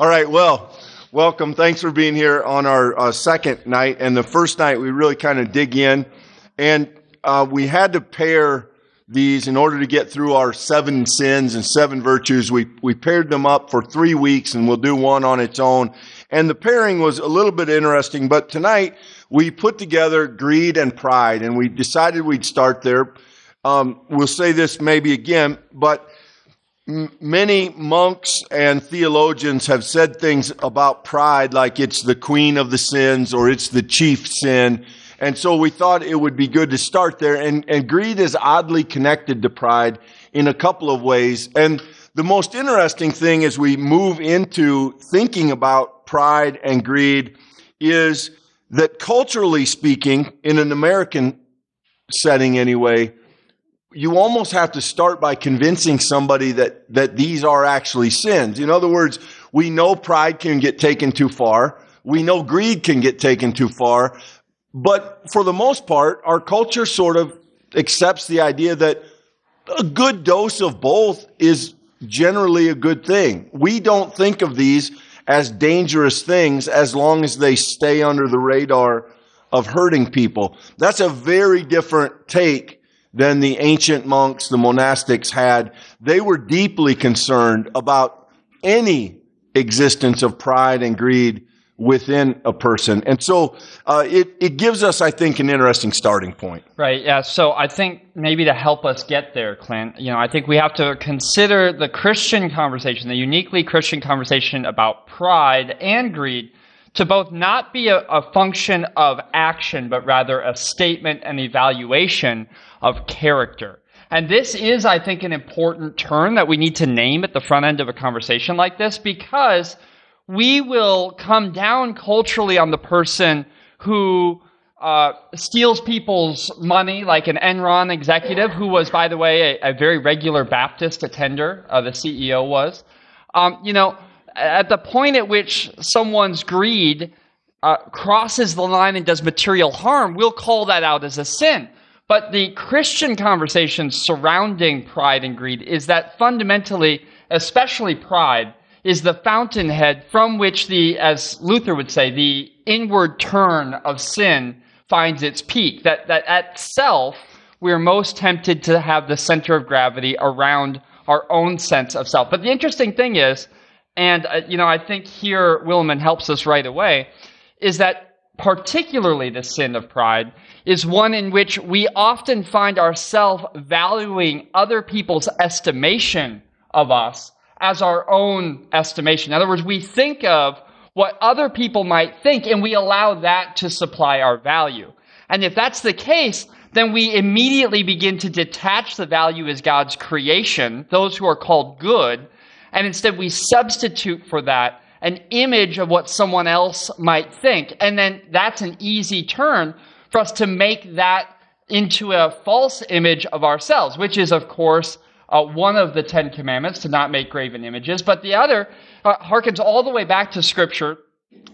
All right, well, welcome. Thanks for being here on our uh, second night. And the first night, we really kind of dig in. And uh, we had to pair these in order to get through our seven sins and seven virtues. We, we paired them up for three weeks, and we'll do one on its own. And the pairing was a little bit interesting, but tonight we put together greed and pride, and we decided we'd start there. Um, we'll say this maybe again, but many monks and theologians have said things about pride like it's the queen of the sins or it's the chief sin. And so we thought it would be good to start there. And, and greed is oddly connected to pride in a couple of ways. And the most interesting thing as we move into thinking about pride and greed is that culturally speaking, in an American setting anyway, you almost have to start by convincing somebody that, that these are actually sins. In other words, we know pride can get taken too far. We know greed can get taken too far. But for the most part, our culture sort of accepts the idea that a good dose of both is generally a good thing. We don't think of these as dangerous things as long as they stay under the radar of hurting people. That's a very different take than the ancient monks, the monastics had. They were deeply concerned about any existence of pride and greed within a person. And so uh, it, it gives us, I think, an interesting starting point. Right, yeah. So I think maybe to help us get there, Clint, you know, I think we have to consider the Christian conversation, the uniquely Christian conversation about pride and greed to both not be a, a function of action, but rather a statement and evaluation of character. And this is, I think, an important turn that we need to name at the front end of a conversation like this because we will come down culturally on the person who uh, steals people's money, like an Enron executive, who was, by the way, a, a very regular Baptist attender. Uh, the CEO was. Um, you know, at the point at which someone's greed uh, crosses the line and does material harm, we'll call that out as a sin. But the Christian conversation surrounding pride and greed is that fundamentally, especially pride, is the fountainhead from which the, as Luther would say, the inward turn of sin finds its peak. That, that at self, we're most tempted to have the center of gravity around our own sense of self. But the interesting thing is, and uh, you know, I think here Willimon helps us right away, is that particularly the sin of pride, is one in which we often find ourselves valuing other people's estimation of us as our own estimation. In other words, we think of what other people might think and we allow that to supply our value. And if that's the case, then we immediately begin to detach the value as God's creation, those who are called good, and instead we substitute for that an image of what someone else might think. And then that's an easy turn for us to make that into a false image of ourselves, which is, of course, uh, one of the Ten Commandments to not make graven images. But the other uh, harkens all the way back to Scripture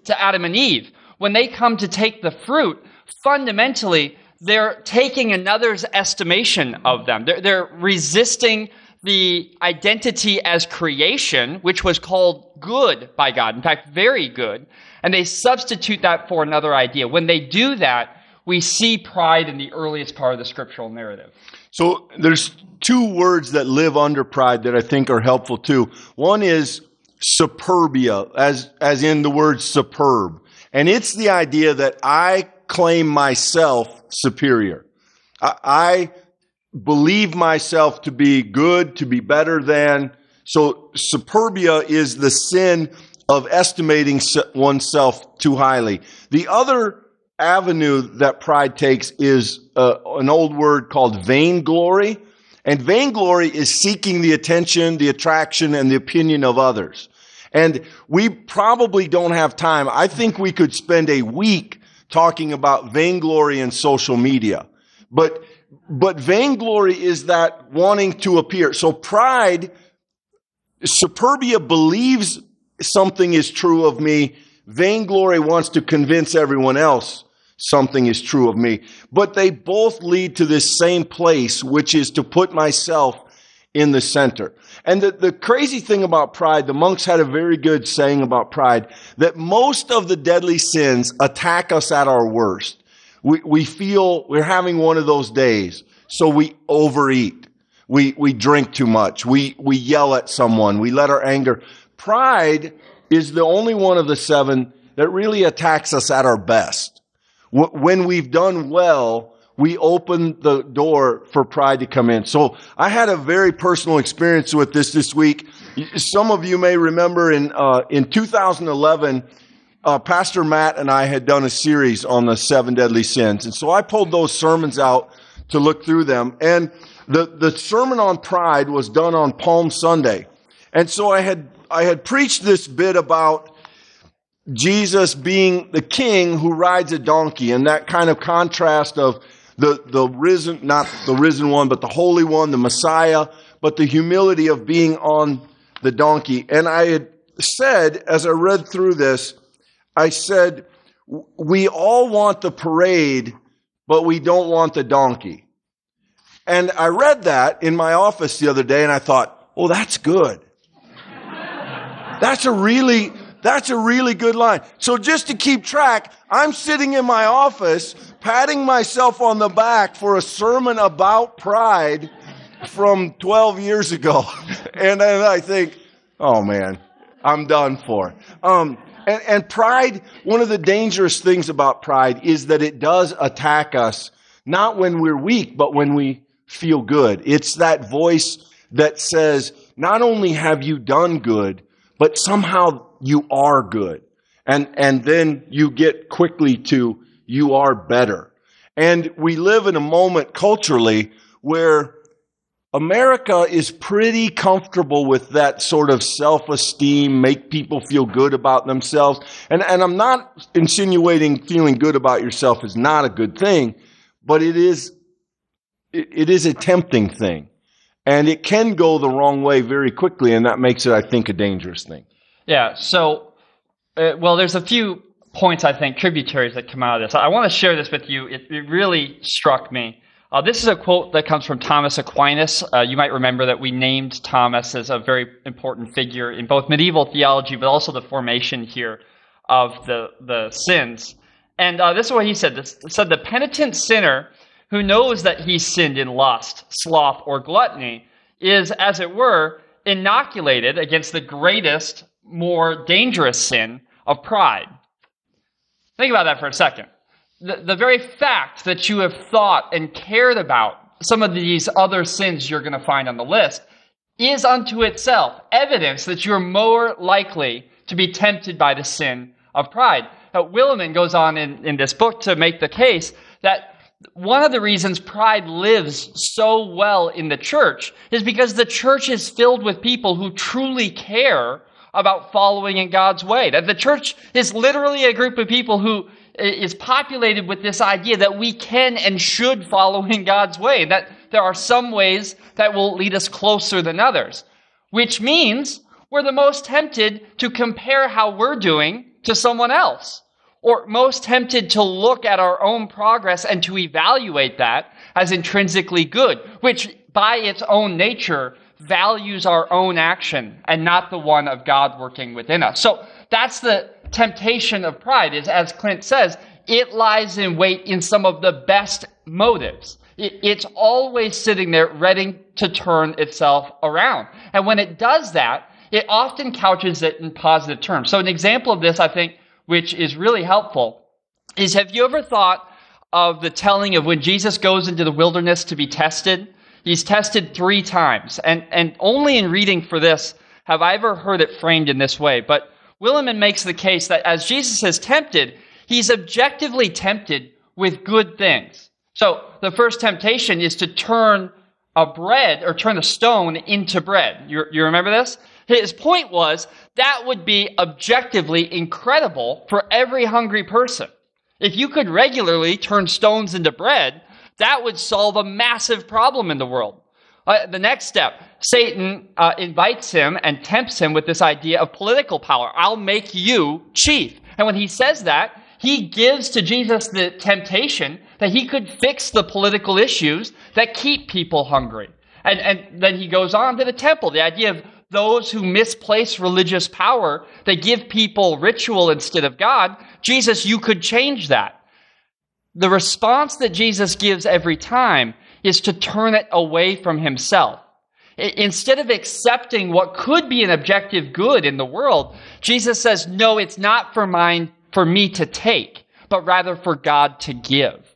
to Adam and Eve. When they come to take the fruit, fundamentally, they're taking another's estimation of them. They're, they're resisting the identity as creation, which was called good by God, in fact, very good, and they substitute that for another idea. When they do that, we see pride in the earliest part of the scriptural narrative. So there's two words that live under pride that I think are helpful too. One is superbia, as, as in the word superb. And it's the idea that I claim myself superior. I, I believe myself to be good, to be better than. So superbia is the sin of estimating oneself too highly. The other avenue that pride takes is uh, an old word called vainglory. And vainglory is seeking the attention, the attraction, and the opinion of others. And we probably don't have time. I think we could spend a week talking about vainglory and social media. But but vainglory is that wanting to appear. So pride, superbia believes something is true of me. Vainglory wants to convince everyone else something is true of me. But they both lead to this same place, which is to put myself in the center. And the, the crazy thing about pride, the monks had a very good saying about pride, that most of the deadly sins attack us at our worst. We, we feel we're having one of those days, so we overeat. We, we drink too much. We, we yell at someone. We let our anger. Pride is the only one of the seven that really attacks us at our best. When we've done well, we open the door for pride to come in. So I had a very personal experience with this this week. Some of you may remember in uh, in 2011, uh, Pastor Matt and I had done a series on the seven deadly sins, and so I pulled those sermons out to look through them. And the the sermon on pride was done on Palm Sunday, and so I had I had preached this bit about Jesus being the king who rides a donkey and that kind of contrast of the, the risen, not the risen one, but the holy one, the Messiah, but the humility of being on the donkey. And I had said, as I read through this, I said, we all want the parade, but we don't want the donkey. And I read that in my office the other day and I thought, oh, that's good. That's a really, that's a really good line. So just to keep track, I'm sitting in my office patting myself on the back for a sermon about pride from 12 years ago. and then I think, oh man, I'm done for. Um, and, and pride, one of the dangerous things about pride is that it does attack us, not when we're weak, but when we feel good. It's that voice that says, not only have you done good, but somehow you are good. And, and then you get quickly to you are better. And we live in a moment culturally where America is pretty comfortable with that sort of self-esteem, make people feel good about themselves. And, and I'm not insinuating feeling good about yourself is not a good thing, but it is, it, it is a tempting thing. And it can go the wrong way very quickly, and that makes it, I think, a dangerous thing. Yeah. So, uh, well, there's a few points I think tributaries that come out of this. I want to share this with you. It, it really struck me. Uh, this is a quote that comes from Thomas Aquinas. Uh, you might remember that we named Thomas as a very important figure in both medieval theology, but also the formation here of the the sins. And uh, this is what he said. This said the penitent sinner who knows that he sinned in lust, sloth, or gluttony is, as it were, inoculated against the greatest more dangerous sin of pride. Think about that for a second. The, the very fact that you have thought and cared about some of these other sins you're going to find on the list is unto itself evidence that you're more likely to be tempted by the sin of pride. Now, Willimon goes on in, in this book to make the case that one of the reasons pride lives so well in the church is because the church is filled with people who truly care about following in God's way. That the church is literally a group of people who is populated with this idea that we can and should follow in God's way, that there are some ways that will lead us closer than others, which means we're the most tempted to compare how we're doing to someone else, or most tempted to look at our own progress and to evaluate that as intrinsically good, which by its own nature values our own action and not the one of God working within us. So that's the temptation of pride is, as Clint says, it lies in wait in some of the best motives. It, it's always sitting there ready to turn itself around. And when it does that, it often couches it in positive terms. So an example of this, I think, which is really helpful, is have you ever thought of the telling of when Jesus goes into the wilderness to be tested? He's tested three times. And, and only in reading for this have I ever heard it framed in this way. But Willimon makes the case that as Jesus is tempted, he's objectively tempted with good things. So the first temptation is to turn a bread or turn a stone into bread. You, you remember this? His point was that would be objectively incredible for every hungry person. If you could regularly turn stones into bread, that would solve a massive problem in the world. Uh, the next step, Satan uh, invites him and tempts him with this idea of political power. I'll make you chief. And when he says that, he gives to Jesus the temptation that he could fix the political issues that keep people hungry. And, and then he goes on to the temple, the idea of those who misplace religious power, they give people ritual instead of God. Jesus, you could change that. The response that Jesus gives every time is to turn it away from himself. Instead of accepting what could be an objective good in the world, Jesus says, no, it's not for mine, for me to take, but rather for God to give.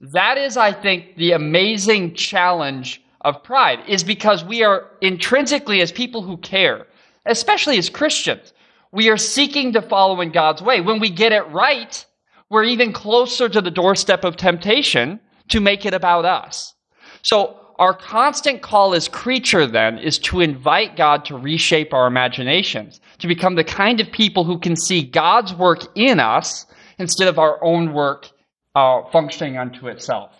That is, I think, the amazing challenge of pride is because we are intrinsically, as people who care, especially as Christians, we are seeking to follow in God's way. When we get it right, we're even closer to the doorstep of temptation to make it about us. So our constant call as creature then is to invite God to reshape our imaginations, to become the kind of people who can see God's work in us instead of our own work uh, functioning unto itself.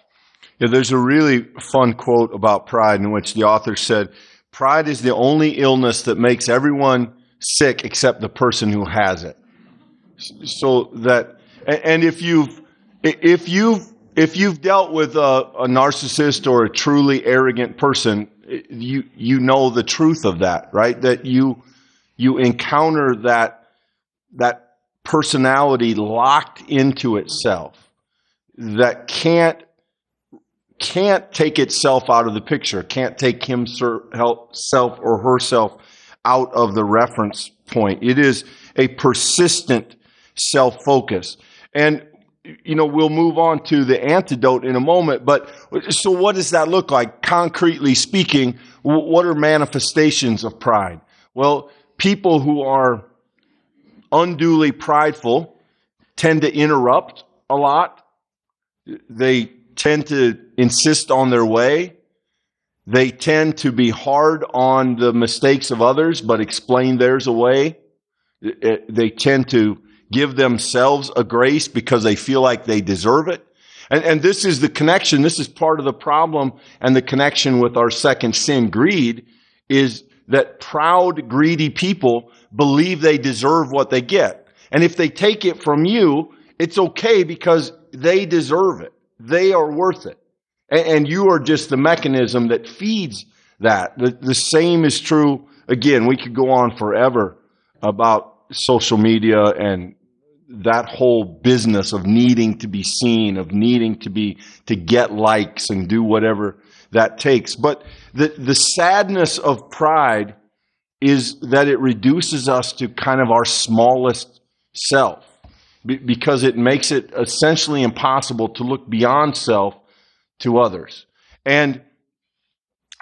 There's a really fun quote about pride in which the author said, Pride is the only illness that makes everyone sick except the person who has it. So that, and if you've, if you've, if you've dealt with a, a narcissist or a truly arrogant person, you, you know the truth of that, right? That you, you encounter that, that personality locked into itself that can't can't take itself out of the picture, can't take himself or herself out of the reference point. It is a persistent self focus. And, you know, we'll move on to the antidote in a moment, but so what does that look like? Concretely speaking, what are manifestations of pride? Well, people who are unduly prideful tend to interrupt a lot. They tend to insist on their way. They tend to be hard on the mistakes of others, but explain theirs away. They tend to give themselves a grace because they feel like they deserve it. And, and this is the connection. This is part of the problem and the connection with our second sin, greed, is that proud, greedy people believe they deserve what they get. And if they take it from you, it's okay because they deserve it. They are worth it. And you are just the mechanism that feeds that. The, the same is true. Again, we could go on forever about social media and that whole business of needing to be seen, of needing to be, to get likes and do whatever that takes. But the, the sadness of pride is that it reduces us to kind of our smallest self because it makes it essentially impossible to look beyond self to others. And,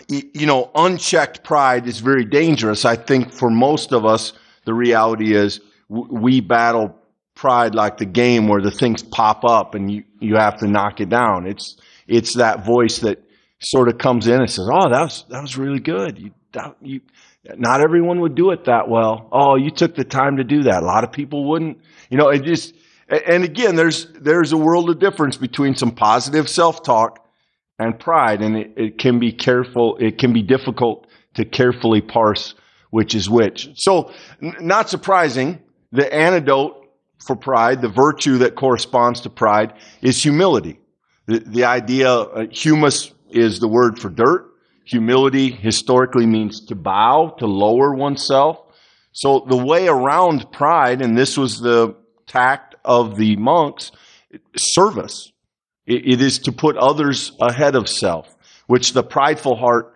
you know, unchecked pride is very dangerous. I think for most of us, the reality is we battle pride like the game where the things pop up and you, you have to knock it down. It's, it's that voice that sort of comes in and says, Oh, that was, that was really good. You, that, you, not everyone would do it that well. Oh, you took the time to do that. A lot of people wouldn't. You know, it just, and again, there's, there's a world of difference between some positive self-talk and pride, and it, it can be careful, it can be difficult to carefully parse which is which. So, n- not surprising, the antidote for pride, the virtue that corresponds to pride, is humility. The, the idea, uh, humus is the word for dirt. Humility historically means to bow, to lower oneself. So the way around pride, and this was the tact of the monks, service. it is to put others ahead of self, which the prideful heart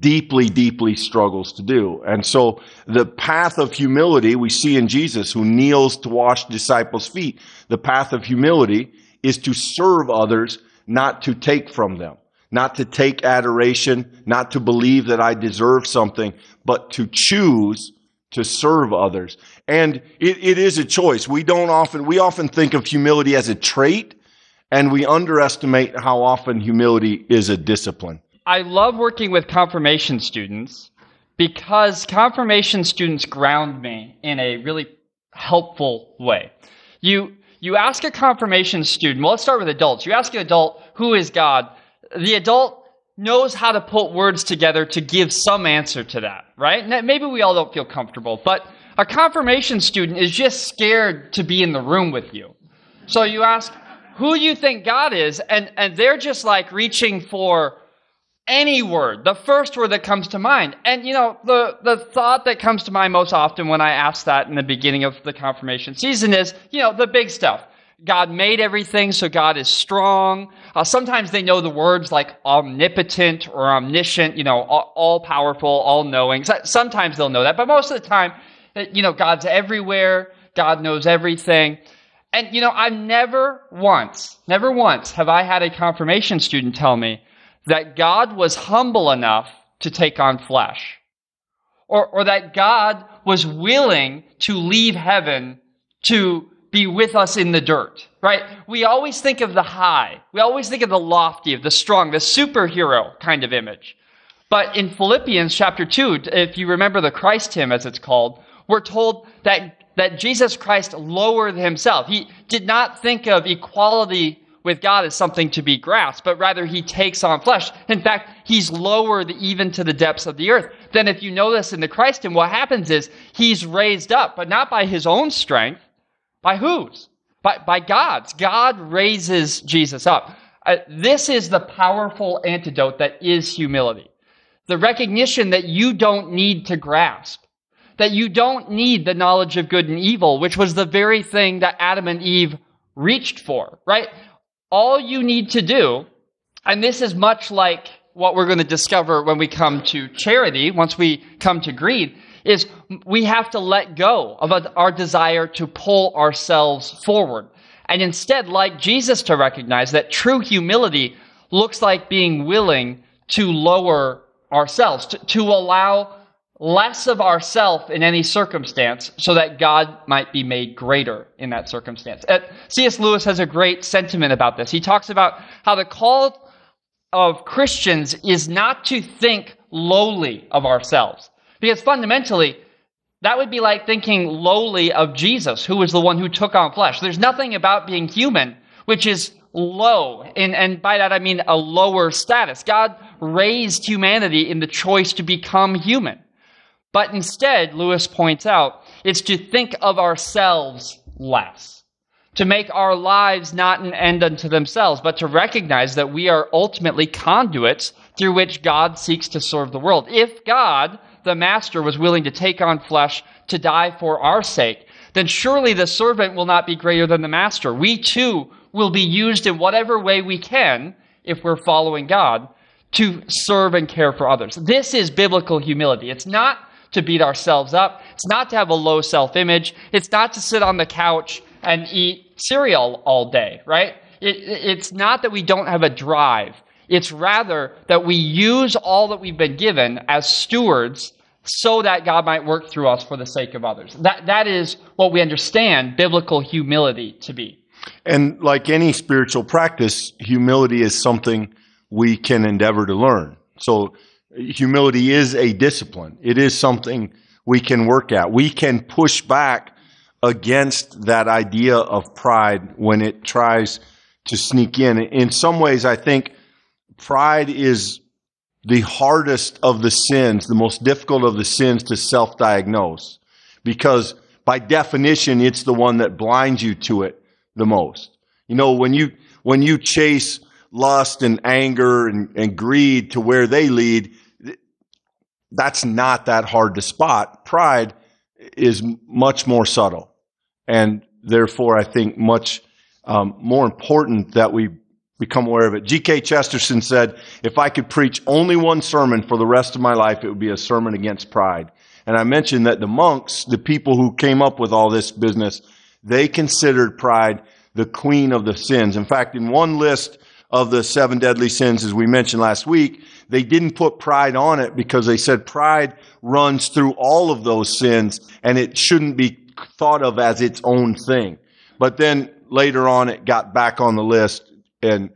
deeply, deeply struggles to do. And so the path of humility we see in Jesus who kneels to wash disciples' feet. The path of humility is to serve others, not to take from them not to take adoration, not to believe that I deserve something, but to choose to serve others. And it, it is a choice. We don't often, we often think of humility as a trait, and we underestimate how often humility is a discipline. I love working with confirmation students because confirmation students ground me in a really helpful way. You, you ask a confirmation student, well, let's start with adults. You ask an adult, who is God? The adult knows how to put words together to give some answer to that, right? Maybe we all don't feel comfortable, but a confirmation student is just scared to be in the room with you. So you ask, who do you think God is? And, and they're just like reaching for any word, the first word that comes to mind. And you know, the, the thought that comes to mind most often when I ask that in the beginning of the confirmation season is, you know, the big stuff. God made everything, so God is strong. Uh, sometimes they know the words like omnipotent or omniscient, you know, all, powerful, all knowing. So, sometimes they'll know that, but most of the time, you know, God's everywhere. God knows everything. And, you know, I've never once, never once have I had a confirmation student tell me that God was humble enough to take on flesh. Or, or that God was willing to leave heaven to be with us in the dirt, right? We always think of the high. We always think of the lofty, of the strong, the superhero kind of image. But in Philippians chapter 2, if you remember the Christ hymn as it's called, we're told that that Jesus Christ lowered himself. He did not think of equality with God as something to be grasped, but rather he takes on flesh. In fact, he's lowered even to the depths of the earth. Then if you notice in the Christ and what happens is he's raised up, but not by his own strength. By whose? By, by God's. God raises Jesus up. Uh, this is the powerful antidote that is humility. The recognition that you don't need to grasp that you don't need the knowledge of good and evil, which was the very thing that Adam and Eve reached for, right? All you need to do, and this is much like what we're going to discover when we come to charity, once we come to greed, is we have to let go of our desire to pull ourselves forward. And instead, like Jesus, to recognize that true humility looks like being willing to lower ourselves, to, to allow less of ourself in any circumstance so that God might be made greater in that circumstance. C.S. Lewis has a great sentiment about this. He talks about how the call of Christians is not to think lowly of ourselves. Because fundamentally, that would be like thinking lowly of Jesus, who was the one who took on flesh. There's nothing about being human which is low. And, and by that I mean a lower status. God raised humanity in the choice to become human. But instead, Lewis points out, it's to think of ourselves less. To make our lives not an end unto themselves, but to recognize that we are ultimately conduits through which God seeks to serve the world. If God, the Master, was willing to take on flesh to die for our sake, then surely the servant will not be greater than the Master. We too will be used in whatever way we can, if we're following God, to serve and care for others. This is biblical humility. It's not to beat ourselves up. It's not to have a low self image. It's not to sit on the couch and eat cereal all day, right? It, it's not that we don't have a drive. It's rather that we use all that we've been given as stewards so that God might work through us for the sake of others. That, that is what we understand biblical humility to be. And like any spiritual practice, humility is something we can endeavor to learn. So humility is a discipline. It is something we can work at. We can push back against that idea of pride when it tries to sneak in. In some ways, I think pride is the hardest of the sins, the most difficult of the sins to self diagnose because by definition, it's the one that blinds you to it the most. You know, when you, when you chase lust and anger and, and greed to where they lead, that's not that hard to spot. Pride is much more subtle and therefore I think much um, more important that we become aware of it. G.K. Chesterton said, if I could preach only one sermon for the rest of my life, it would be a sermon against pride. And I mentioned that the monks, the people who came up with all this business, they considered pride the queen of the sins. In fact, in one list of the seven deadly sins, as we mentioned last week, they didn't put pride on it because they said pride runs through all of those sins and it shouldn't be thought of as its own thing. But then later on, it got back on the list, and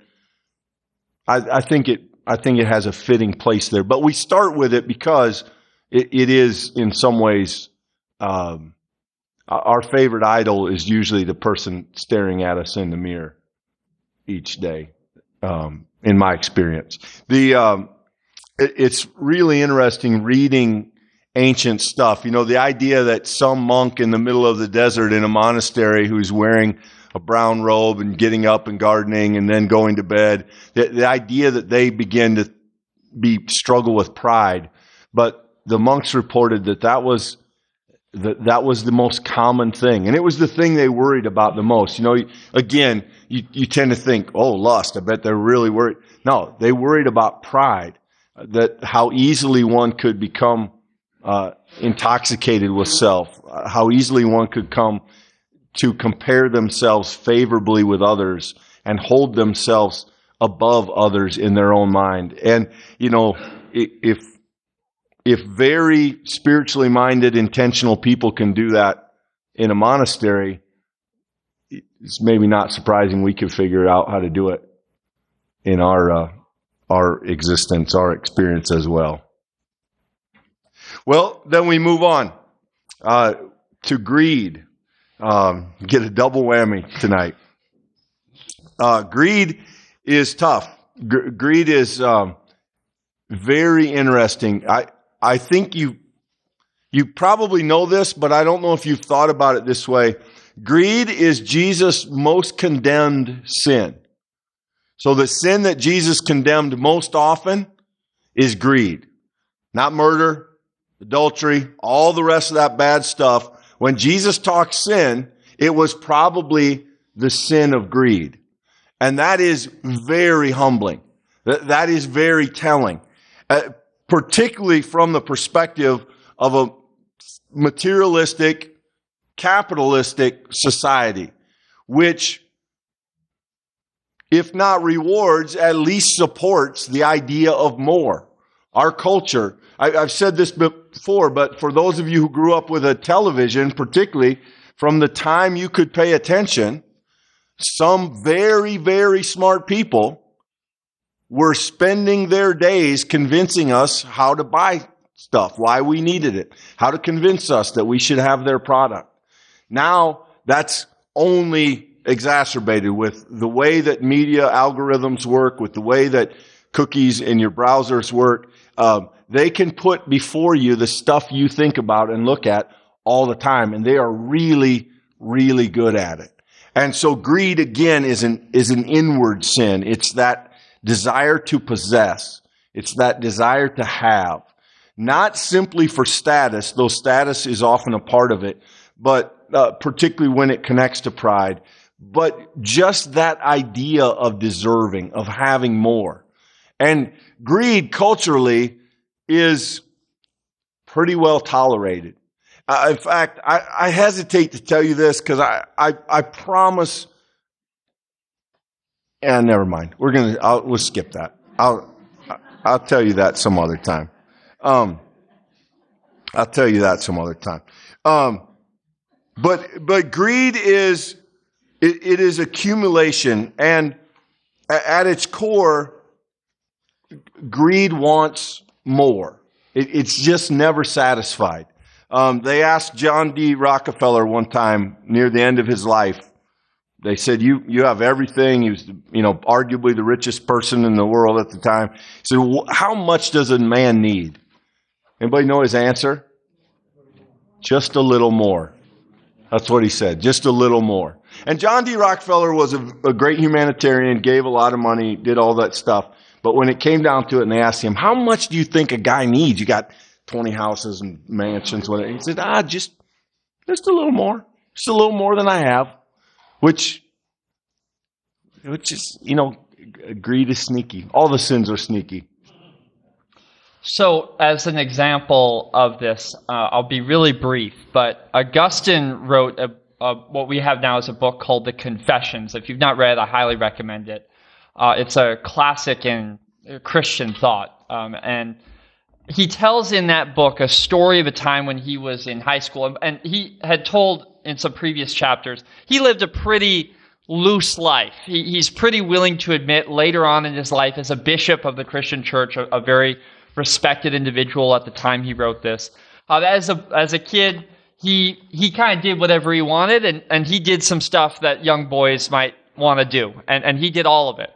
I, I think it I think it has a fitting place there. But we start with it because it, it is in some ways. Um, our favorite idol is usually the person staring at us in the mirror each day, um, in my experience. The um, it's really interesting reading ancient stuff. You know, the idea that some monk in the middle of the desert in a monastery who's wearing a brown robe and getting up and gardening and then going to bed, the, the idea that they begin to be struggle with pride, but the monks reported that that was that that was the most common thing, and it was the thing they worried about the most. You know, again, you, you tend to think, oh, lust. I bet they're really worried. No, they worried about pride, that how easily one could become uh, intoxicated with self, how easily one could come to compare themselves favorably with others and hold themselves above others in their own mind. And, you know, if, if very spiritually minded, intentional people can do that in a monastery, it's maybe not surprising we could figure out how to do it in our, uh, our existence, our experience as well. Well, then we move on uh, to greed. Um, get a double whammy tonight. Uh, greed is tough. G- greed is um, very interesting. I I think you you probably know this, but I don't know if you've thought about it this way. Greed is Jesus' most condemned sin. So the sin that Jesus condemned most often is greed, not murder, adultery, all the rest of that bad stuff. When Jesus talked sin, it was probably the sin of greed. And that is very humbling. That, is very telling, uh, particularly from the perspective of a materialistic, capitalistic society, which, if not rewards, at least supports the idea of more. Our culture, I, have said this before, but for those of you who grew up with a television, particularly from the time you could pay attention, some very, very smart people were spending their days convincing us how to buy stuff, why we needed it, how to convince us that we should have their product. Now that's only exacerbated with the way that media algorithms work, with the way that cookies in your browsers work. Um, they can put before you the stuff you think about and look at all the time, and they are really, really good at it. And so greed again is an, is an inward sin. It's that desire to possess. It's that desire to have. Not simply for status, though status is often a part of it, but uh, particularly when it connects to pride, but just that idea of deserving, of having more. And greed culturally is pretty well tolerated. Uh, in fact, I, I, hesitate to tell you this because I, I, I, promise. And never mind. We're gonna. I'll, we'll skip that. I'll I'll tell you that some other time. Um, I'll tell you that some other time. Um, but but greed is it, it is accumulation, and at its core, greed wants more. It, it's just never satisfied. Um, they asked John D. Rockefeller one time near the end of his life. They said, "You you have everything." He was, you know, arguably the richest person in the world at the time. He said, "How much does a man need?" Anybody know his answer? Just a little more. That's what he said. Just a little more. And John D. Rockefeller was a, a great humanitarian, gave a lot of money, did all that stuff. But when it came down to it and they asked him, how much do you think a guy needs? You got 20 houses and mansions, whatever. He said, ah, just, just a little more. Just a little more than I have. Which, which is, you know, greed is sneaky. All the sins are sneaky. So, as an example of this, uh, I'll be really brief, but Augustine wrote a, a, what we have now is a book called The Confessions. If you've not read it, I highly recommend it. Uh, it's a classic in Christian thought. Um, and he tells in that book a story of a time when he was in high school. And he had told in some previous chapters, he lived a pretty loose life. He, he's pretty willing to admit later on in his life, as a bishop of the Christian church, a, a very respected individual at the time he wrote this. Uh, as a as a kid, he he kind of did whatever he wanted, and, and he did some stuff that young boys might want to do, and, and he did all of it.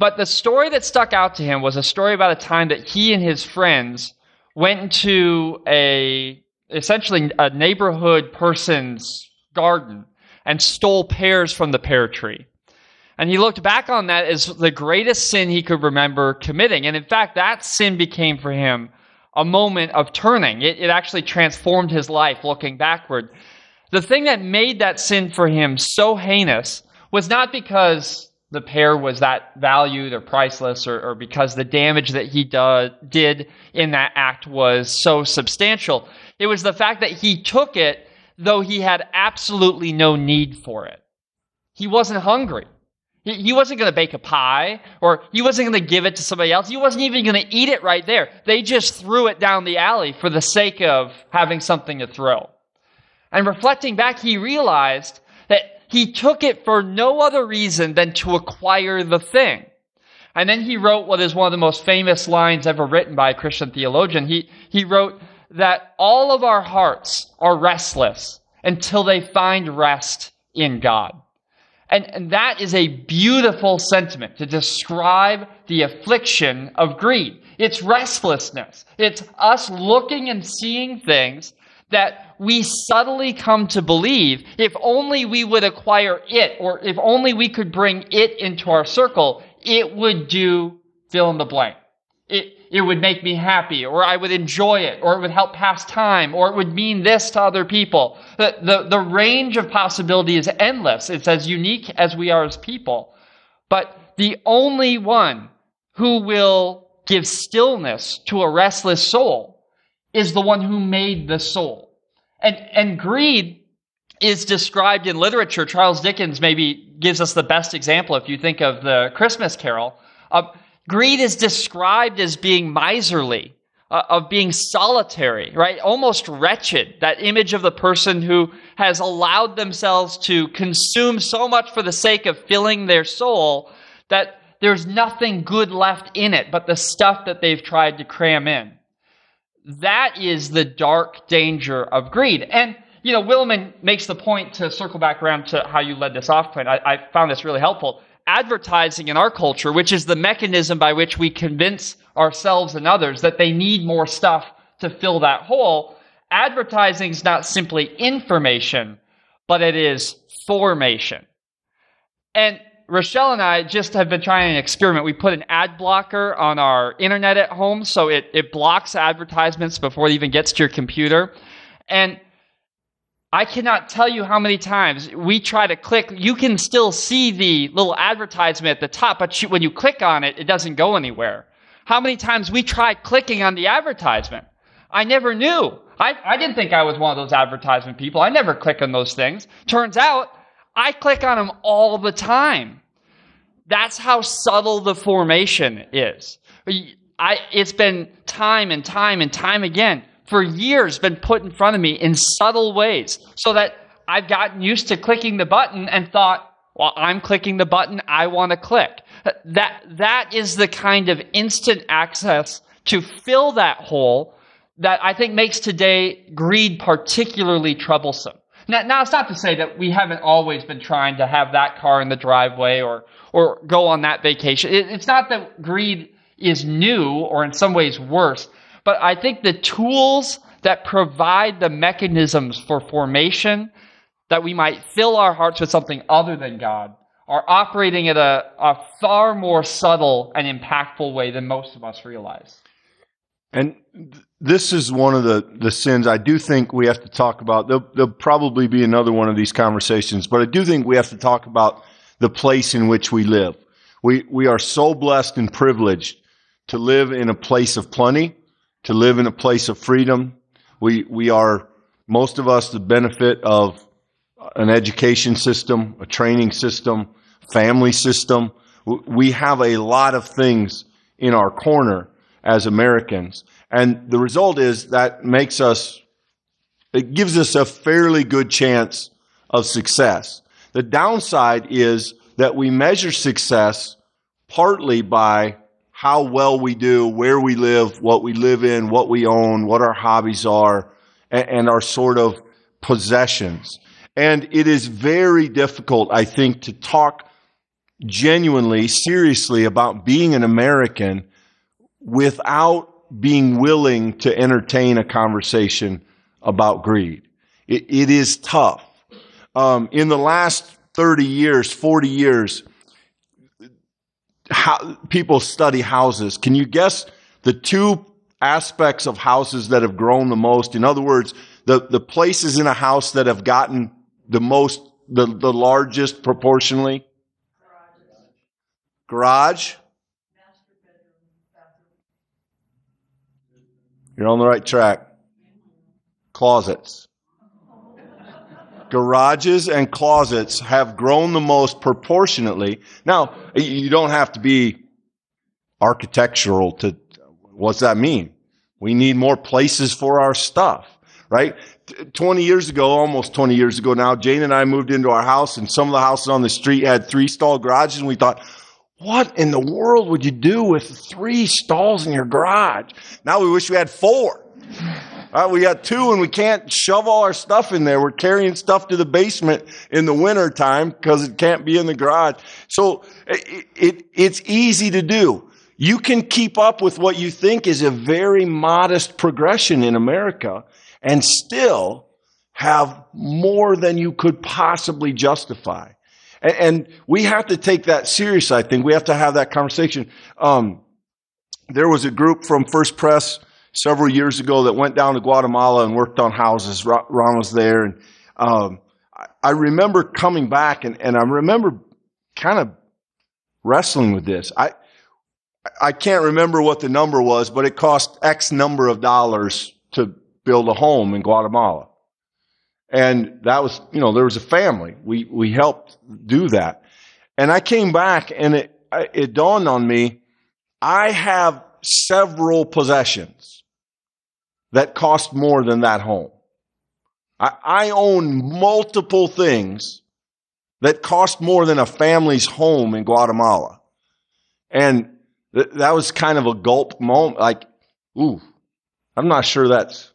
But the story that stuck out to him was a story about a time that he and his friends went into a essentially a neighborhood person's garden and stole pears from the pear tree. And he looked back on that as the greatest sin he could remember committing. And in fact, that sin became for him a moment of turning. It, it actually transformed his life looking backward. The thing that made that sin for him so heinous was not because the pear was that valued or priceless or, or because the damage that he do, did in that act was so substantial. It was the fact that he took it though he had absolutely no need for it. He wasn't hungry. He wasn't going to bake a pie or he wasn't going to give it to somebody else. He wasn't even going to eat it right there. They just threw it down the alley for the sake of having something to throw. And reflecting back, he realized he took it for no other reason than to acquire the thing. And then he wrote what is one of the most famous lines ever written by a Christian theologian. He, he wrote that all of our hearts are restless until they find rest in God. And, and that is a beautiful sentiment to describe the affliction of greed. It's restlessness. It's us looking and seeing things that we subtly come to believe if only we would acquire it or if only we could bring it into our circle, it would do fill in the blank. It, it would make me happy, or I would enjoy it, or it would help pass time, or it would mean this to other people. The, the, the range of possibility is endless. It's as unique as we are as people. But the only one who will give stillness to a restless soul is the one who made the soul. And, and greed is described in literature. Charles Dickens maybe gives us the best example if you think of the Christmas Carol. Uh, Greed is described as being miserly, uh, of being solitary, right? Almost wretched. That image of the person who has allowed themselves to consume so much for the sake of filling their soul that there's nothing good left in it but the stuff that they've tried to cram in. That is the dark danger of greed. And, you know, Willimon makes the point to circle back around to how you led this off, Clint. I, I found this really helpful advertising in our culture, which is the mechanism by which we convince ourselves and others that they need more stuff to fill that hole, advertising is not simply information, but it is formation. And Rochelle and I just have been trying an experiment. We put an ad blocker on our internet at home so it, it blocks advertisements before it even gets to your computer. And I cannot tell you how many times we try to click. You can still see the little advertisement at the top, but when you click on it, it doesn't go anywhere. How many times we tried clicking on the advertisement? I never knew. I, I didn't think I was one of those advertisement people. I never click on those things. Turns out I click on them all the time. That's how subtle the formation is. I, it's been time and time and time again for years been put in front of me in subtle ways so that I've gotten used to clicking the button and thought, well, I'm clicking the button I want to click. That, that is the kind of instant access to fill that hole that I think makes today greed particularly troublesome. Now, now, it's not to say that we haven't always been trying to have that car in the driveway or, or go on that vacation. It, it's not that greed is new or in some ways worse. But I think the tools that provide the mechanisms for formation that we might fill our hearts with something other than God are operating at a, a far more subtle and impactful way than most of us realize. And this is one of the, the sins I do think we have to talk about. There'll, there'll probably be another one of these conversations, but I do think we have to talk about the place in which we live. We, we are so blessed and privileged to live in a place of plenty to live in a place of freedom. We, we are, most of us, the benefit of an education system, a training system, family system. We have a lot of things in our corner as Americans. And the result is that makes us, it gives us a fairly good chance of success. The downside is that we measure success partly by how well we do, where we live, what we live in, what we own, what our hobbies are, and, and our sort of possessions. And it is very difficult, I think, to talk genuinely, seriously about being an American without being willing to entertain a conversation about greed. it, it is tough. Um, in the last 30 years, 40 years, how people study houses. Can you guess the two aspects of houses that have grown the most? In other words, the, the places in a house that have gotten the most, the, the largest proportionally? Garage. You're on the right track. Closets. Garages and closets have grown the most proportionately. Now, you don't have to be architectural to, what's that mean? We need more places for our stuff, right? 20 years ago, almost 20 years ago now, Jane and I moved into our house and some of the houses on the street had three stall garages and we thought, what in the world would you do with three stalls in your garage? Now we wish we had four. Uh, we got two and we can't shove all our stuff in there. We're carrying stuff to the basement in the winter time because it can't be in the garage. So it, it, it's easy to do. You can keep up with what you think is a very modest progression in America and still have more than you could possibly justify. And, and we have to take that serious, I think. We have to have that conversation. Um, there was a group from First Pres several years ago that went down to Guatemala and worked on houses. Ron was there. And um, I remember coming back and, and I remember kind of wrestling with this. I, I can't remember what the number was, but it cost X number of dollars to build a home in Guatemala. And that was, you know, there was a family. We, we helped do that. And I came back and it, it dawned on me, I have several possessions that cost more than that home. I, I own multiple things that cost more than a family's home in Guatemala. And th- that was kind of a gulp moment. Like, ooh, I'm not sure that's,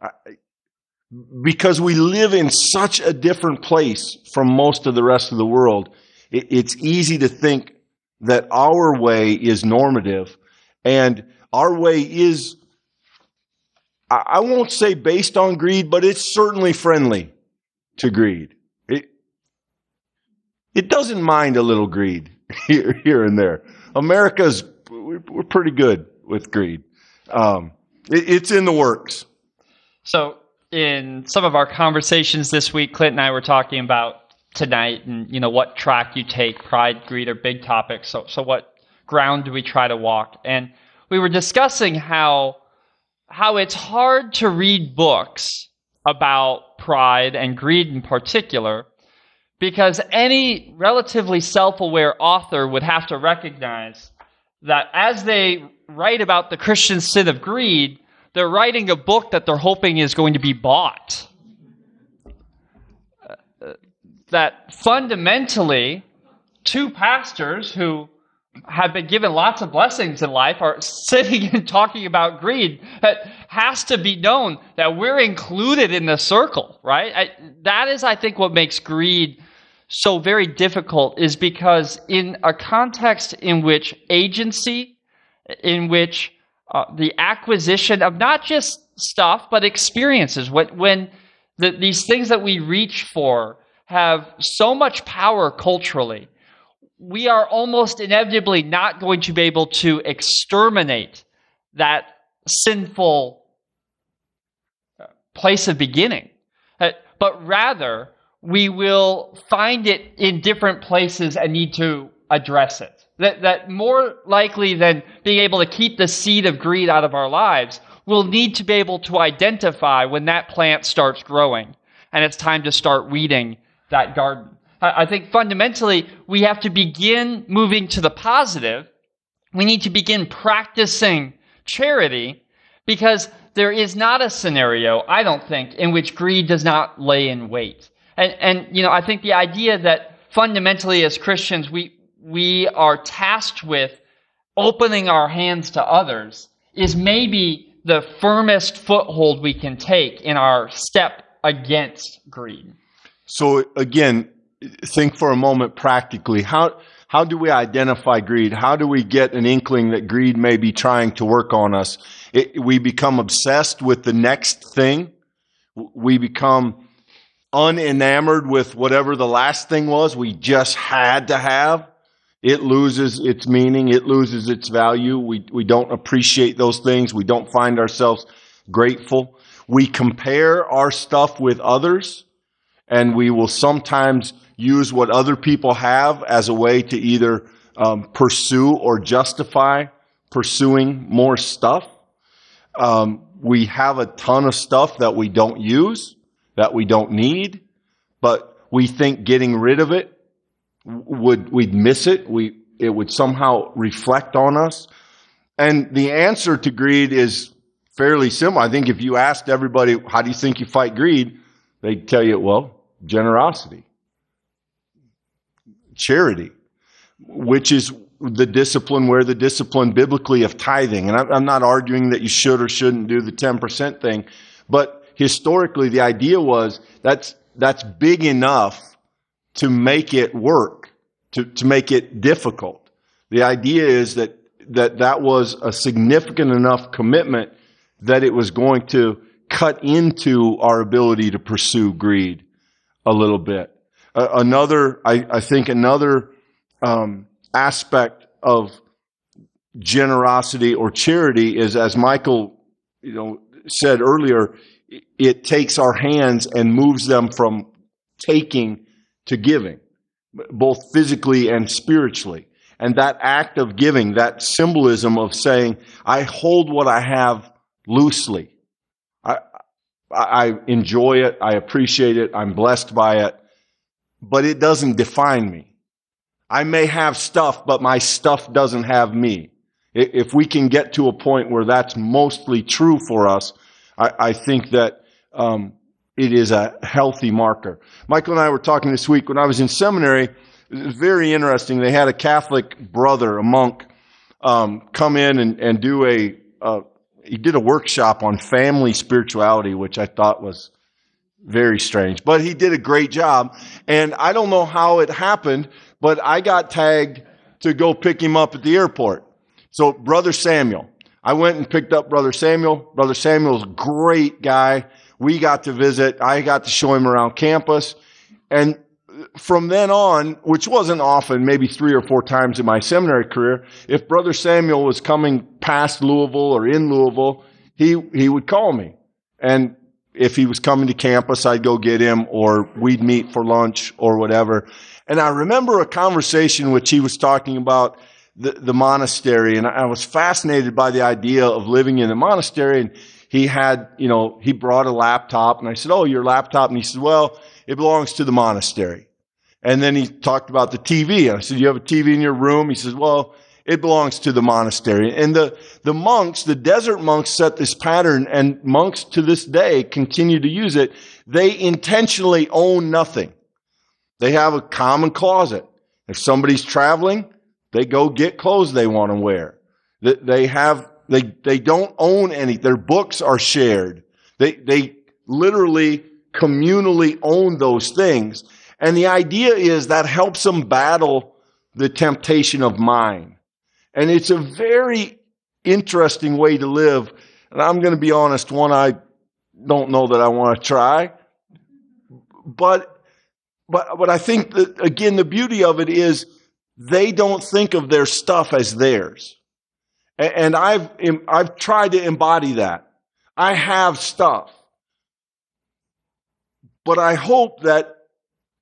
I, because we live in such a different place from most of the rest of the world, it, it's easy to think that our way is normative and our way is, I, I won't say based on greed, but it's certainly friendly to greed. It, it doesn't mind a little greed here, here and there. America's, we're, we're pretty good with greed. Um, it, it's in the works. So in some of our conversations this week, Clint and I were talking about tonight and you know what track you take, pride, greed are big topics. So so what ground do we try to walk? And we were discussing how how it's hard to read books about pride and greed in particular because any relatively self-aware author would have to recognize that as they write about the Christian sin of greed, they're writing a book that they're hoping is going to be bought. Uh, that fundamentally, two pastors who have been given lots of blessings in life are sitting and talking about greed. It has to be known that we're included in the circle, right? I, that is, I think, what makes greed so very difficult is because in a context in which agency, in which uh, the acquisition of not just stuff, but experiences. When, when the, these things that we reach for have so much power culturally, we are almost inevitably not going to be able to exterminate that sinful uh, place of beginning. Uh, but rather, we will find it in different places and need to address it. That, that more likely than being able to keep the seed of greed out of our lives, we'll need to be able to identify when that plant starts growing and it's time to start weeding that garden. I, think fundamentally we have to begin moving to the positive. We need to begin practicing charity because there is not a scenario, I don't think, in which greed does not lay in wait. And, and you know, I think the idea that fundamentally as Christians we, we are tasked with opening our hands to others is maybe the firmest foothold we can take in our step against greed. So again, think for a moment practically. How how do we identify greed? How do we get an inkling that greed may be trying to work on us? It, we become obsessed with the next thing. We become unenamored with whatever the last thing was we just had to have it loses its meaning. It loses its value. We, we don't appreciate those things. We don't find ourselves grateful. We compare our stuff with others and we will sometimes use what other people have as a way to either um, pursue or justify pursuing more stuff. Um, we have a ton of stuff that we don't use, that we don't need, but we think getting rid of it would we'd miss it. We it would somehow reflect on us. And the answer to greed is fairly simple. I think if you asked everybody, how do you think you fight greed? They'd tell you, well, generosity, charity, which is the discipline where the discipline biblically of tithing. And I'm not arguing that you should or shouldn't do the 10% thing, but historically the idea was that's, that's big enough to make it work, to, to make it difficult. The idea is that, that that was a significant enough commitment that it was going to cut into our ability to pursue greed a little bit. Uh, another, I, I, think another um, aspect of generosity or charity is, as Michael, you know, said earlier, it takes our hands and moves them from taking to giving, both physically and spiritually. And that act of giving, that symbolism of saying, I hold what I have loosely. I, I enjoy it. I appreciate it. I'm blessed by it. But it doesn't define me. I may have stuff, but my stuff doesn't have me. If we can get to a point where that's mostly true for us, I, I think that um, it is a healthy marker. Michael and I were talking this week when I was in seminary. It was very interesting. They had a Catholic brother, a monk, um, come in and, and do a, uh, he did a workshop on family spirituality, which I thought was very strange, but he did a great job. And I don't know how it happened, but I got tagged to go pick him up at the airport. So brother Samuel, I went and picked up brother Samuel. Brother Samuel's a great guy. We got to visit. I got to show him around campus. And from then on, which wasn't often, maybe three or four times in my seminary career, if Brother Samuel was coming past Louisville or in Louisville, he, he would call me. And if he was coming to campus, I'd go get him or we'd meet for lunch or whatever. And I remember a conversation which he was talking about the, the monastery and I was fascinated by the idea of living in the monastery and he had, you know, he brought a laptop and I said, Oh, your laptop? And he said, well, it belongs to the monastery. And then he talked about the TV. And I said, you have a TV in your room? He says, well, it belongs to the monastery. And the, the monks, the desert monks set this pattern and monks to this day continue to use it. They intentionally own nothing. They have a common closet. If somebody's traveling, they go get clothes they want to wear. They have they, they don't own any. Their books are shared. They, they literally communally own those things. And the idea is that helps them battle the temptation of mine. And it's a very interesting way to live. And I'm going to be honest, one I don't know that I want to try. But, but, but I think that again, the beauty of it is they don't think of their stuff as theirs. And I've, I've tried to embody that. I have stuff. But I hope that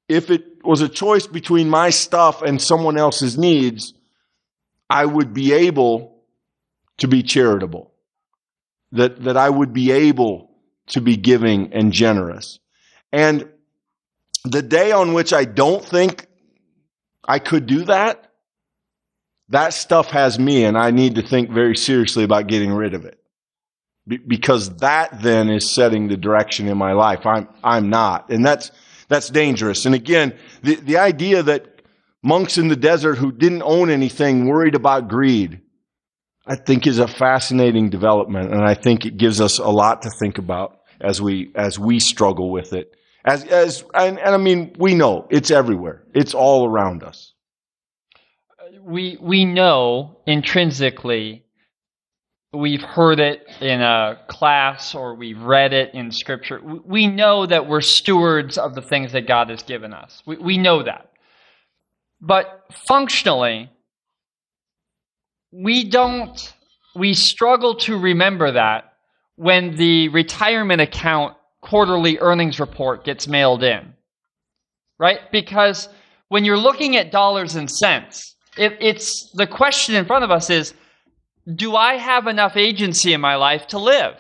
if it was a choice between my stuff and someone else's needs, I would be able to be charitable. That, that I would be able to be giving and generous. And the day on which I don't think I could do that, that stuff has me and I need to think very seriously about getting rid of it. Be- because that then is setting the direction in my life. I'm, I'm not. And that's, that's dangerous. And again, the, the idea that monks in the desert who didn't own anything worried about greed, I think is a fascinating development. And I think it gives us a lot to think about as we, as we struggle with it. As, as, and, and I mean, we know it's everywhere. It's all around us we we know intrinsically we've heard it in a class or we've read it in scripture we know that we're stewards of the things that god has given us we, we know that But functionally, we don't, we struggle to remember that when the retirement account quarterly earnings report gets mailed in. Right? Because when you're looking at dollars and cents, it, it's the question in front of us is do I have enough agency in my life to live?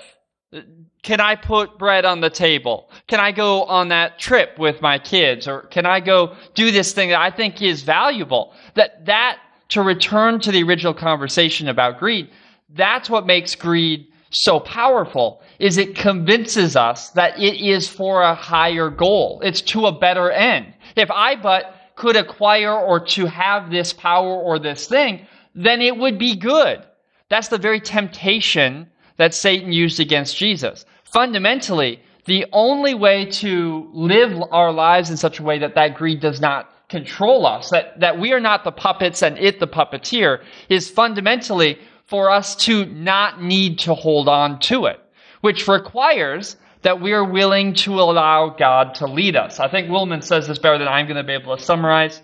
Can I put bread on the table? Can I go on that trip with my kids? Or can I go do this thing that I think is valuable? That, that, to return to the original conversation about greed, that's what makes greed so powerful is it convinces us that it is for a higher goal. It's to a better end. If I but could acquire or to have this power or this thing, then it would be good. That's the very temptation that Satan used against Jesus. Fundamentally, the only way to live our lives in such a way that that greed does not control us, that, that we are not the puppets and it the puppeteer, is fundamentally for us to not need to hold on to it, which requires that we are willing to allow God to lead us. I think Willimon says this better than I'm going to be able to summarize.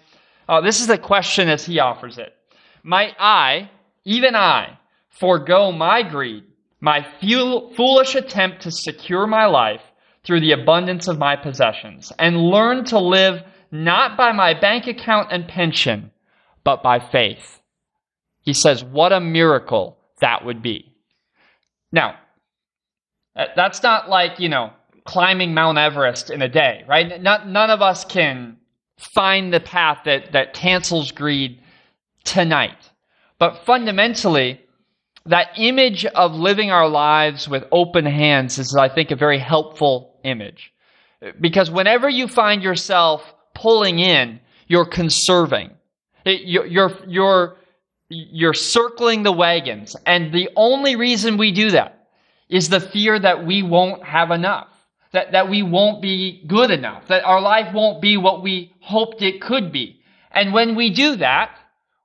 Uh, this is the question as he offers it. Might I, even I, forego my greed, my foolish attempt to secure my life through the abundance of my possessions, and learn to live not by my bank account and pension, but by faith? He says, what a miracle that would be. Now, Uh, that's not like, you know, climbing Mount Everest in a day, right? Not, none of us can find the path that, that cancels greed tonight. But fundamentally, that image of living our lives with open hands is, I think, a very helpful image. Because whenever you find yourself pulling in, you're conserving. You're, you're, you're, you're circling the wagons. And the only reason we do that is the fear that we won't have enough, that, that we won't be good enough, that our life won't be what we hoped it could be. And when we do that,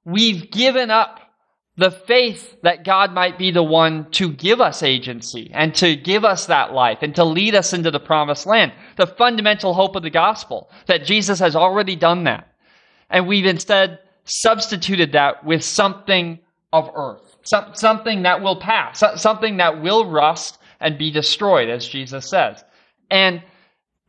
we've given up the faith that God might be the one to give us agency and to give us that life and to lead us into the promised land. The fundamental hope of the gospel, that Jesus has already done that. And we've instead substituted that with something of earth something that will pass, something that will rust and be destroyed, as Jesus says. And,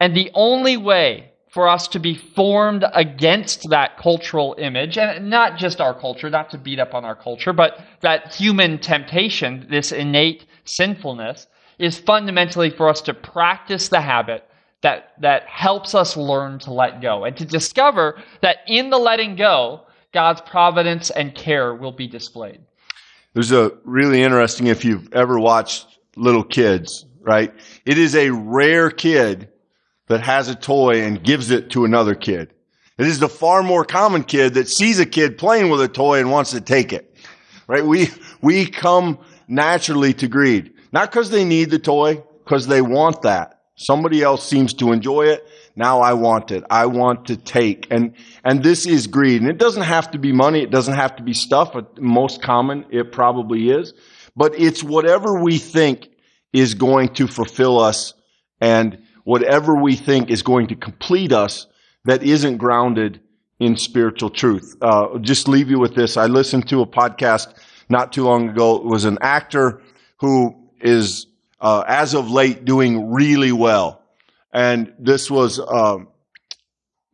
and the only way for us to be formed against that cultural image, and not just our culture, not to beat up on our culture, but that human temptation, this innate sinfulness, is fundamentally for us to practice the habit that, that helps us learn to let go and to discover that in the letting go, God's providence and care will be displayed. There's a really interesting, if you've ever watched little kids, right? It is a rare kid that has a toy and gives it to another kid. It is the far more common kid that sees a kid playing with a toy and wants to take it, right? We, we come naturally to greed, not because they need the toy, because they want that. Somebody else seems to enjoy it. Now I want it. I want to take. And, and this is greed. And it doesn't have to be money. It doesn't have to be stuff. Most common, it probably is. But it's whatever we think is going to fulfill us and whatever we think is going to complete us that isn't grounded in spiritual truth. Uh, just leave you with this. I listened to a podcast not too long ago. It was an actor who is, uh, as of late, doing really well and this was um,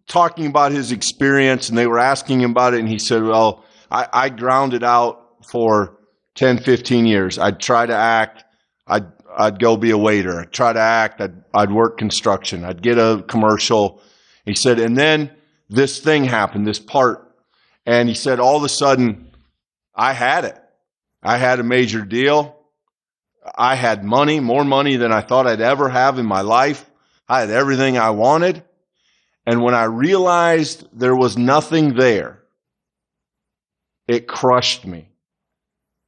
talking about his experience, and they were asking him about it, and he said, "Well, I, I grounded out for 10, 15 years. I'd try to act. I'd I'd go be a waiter. I'd try to act. I'd I'd work construction. I'd get a commercial." He said, and then this thing happened, this part, and he said, all of a sudden, I had it. I had a major deal. I had money, more money than I thought I'd ever have in my life. I had everything I wanted. And when I realized there was nothing there, it crushed me.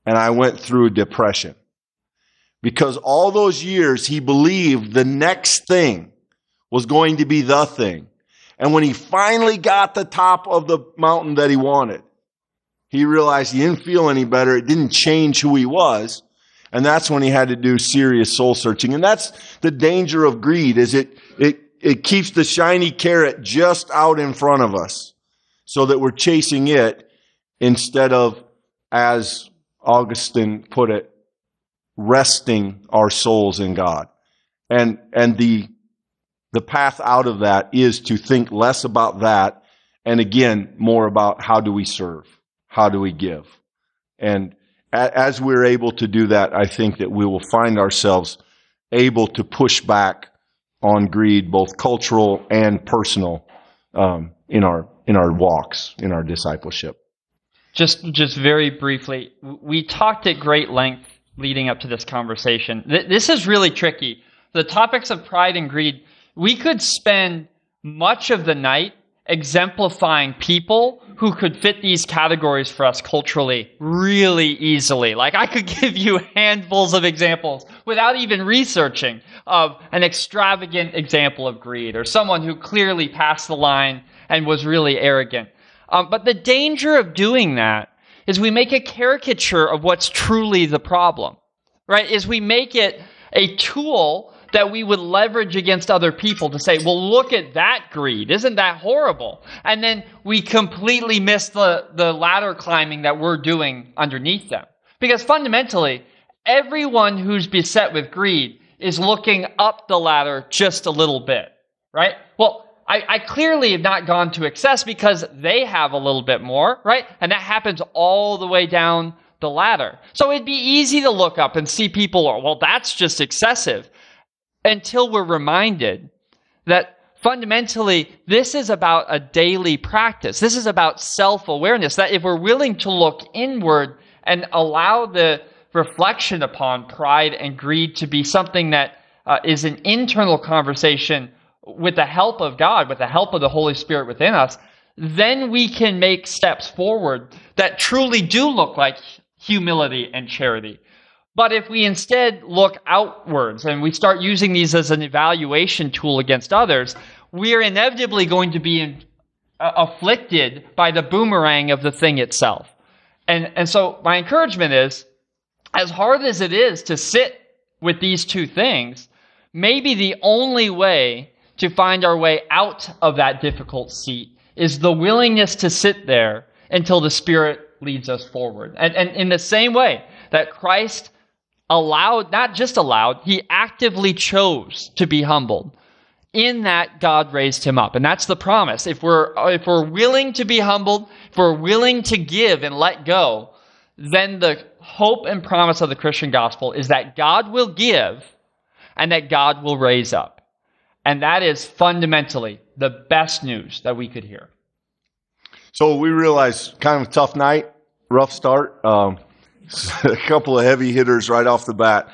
And I went through depression. Because all those years he believed the next thing was going to be the thing. And when he finally got the top of the mountain that he wanted, he realized he didn't feel any better. It didn't change who he was. And that's when he had to do serious soul searching. And that's the danger of greed is it, it, it keeps the shiny carrot just out in front of us so that we're chasing it instead of, as Augustine put it, resting our souls in God. And, and the, the path out of that is to think less about that and again, more about how do we serve? How do we give? And as we're able to do that, I think that we will find ourselves able to push back on greed, both cultural and personal, um, in our in our walks, in our discipleship. Just just very briefly, we talked at great length leading up to this conversation. This is really tricky. The topics of pride and greed. We could spend much of the night exemplifying people who could fit these categories for us culturally really easily. Like I could give you handfuls of examples without even researching of an extravagant example of greed or someone who clearly passed the line and was really arrogant. Um, but the danger of doing that is we make a caricature of what's truly the problem, right? Is we make it a tool that we would leverage against other people to say, well, look at that greed. Isn't that horrible? And then we completely miss the, the ladder climbing that we're doing underneath them. Because fundamentally, everyone who's beset with greed is looking up the ladder just a little bit, right? Well, I, I, clearly have not gone to excess because they have a little bit more, right? And that happens all the way down the ladder. So it'd be easy to look up and see people, well, that's just excessive until we're reminded that fundamentally this is about a daily practice. This is about self awareness. That if we're willing to look inward and allow the reflection upon pride and greed to be something that uh, is an internal conversation with the help of God, with the help of the Holy Spirit within us, then we can make steps forward that truly do look like humility and charity. But if we instead look outwards and we start using these as an evaluation tool against others, we are inevitably going to be in, uh, afflicted by the boomerang of the thing itself. And, and so my encouragement is, as hard as it is to sit with these two things, maybe the only way to find our way out of that difficult seat is the willingness to sit there until the Spirit leads us forward. And, and in the same way that Christ allowed, not just allowed, he actively chose to be humbled. In that, God raised him up. And that's the promise. If we're, if we're willing to be humbled, if we're willing to give and let go, then the hope and promise of the Christian gospel is that God will give and that God will raise up. And that is fundamentally the best news that we could hear. So we realize kind of a tough night, rough start. Um, a couple of heavy hitters right off the bat.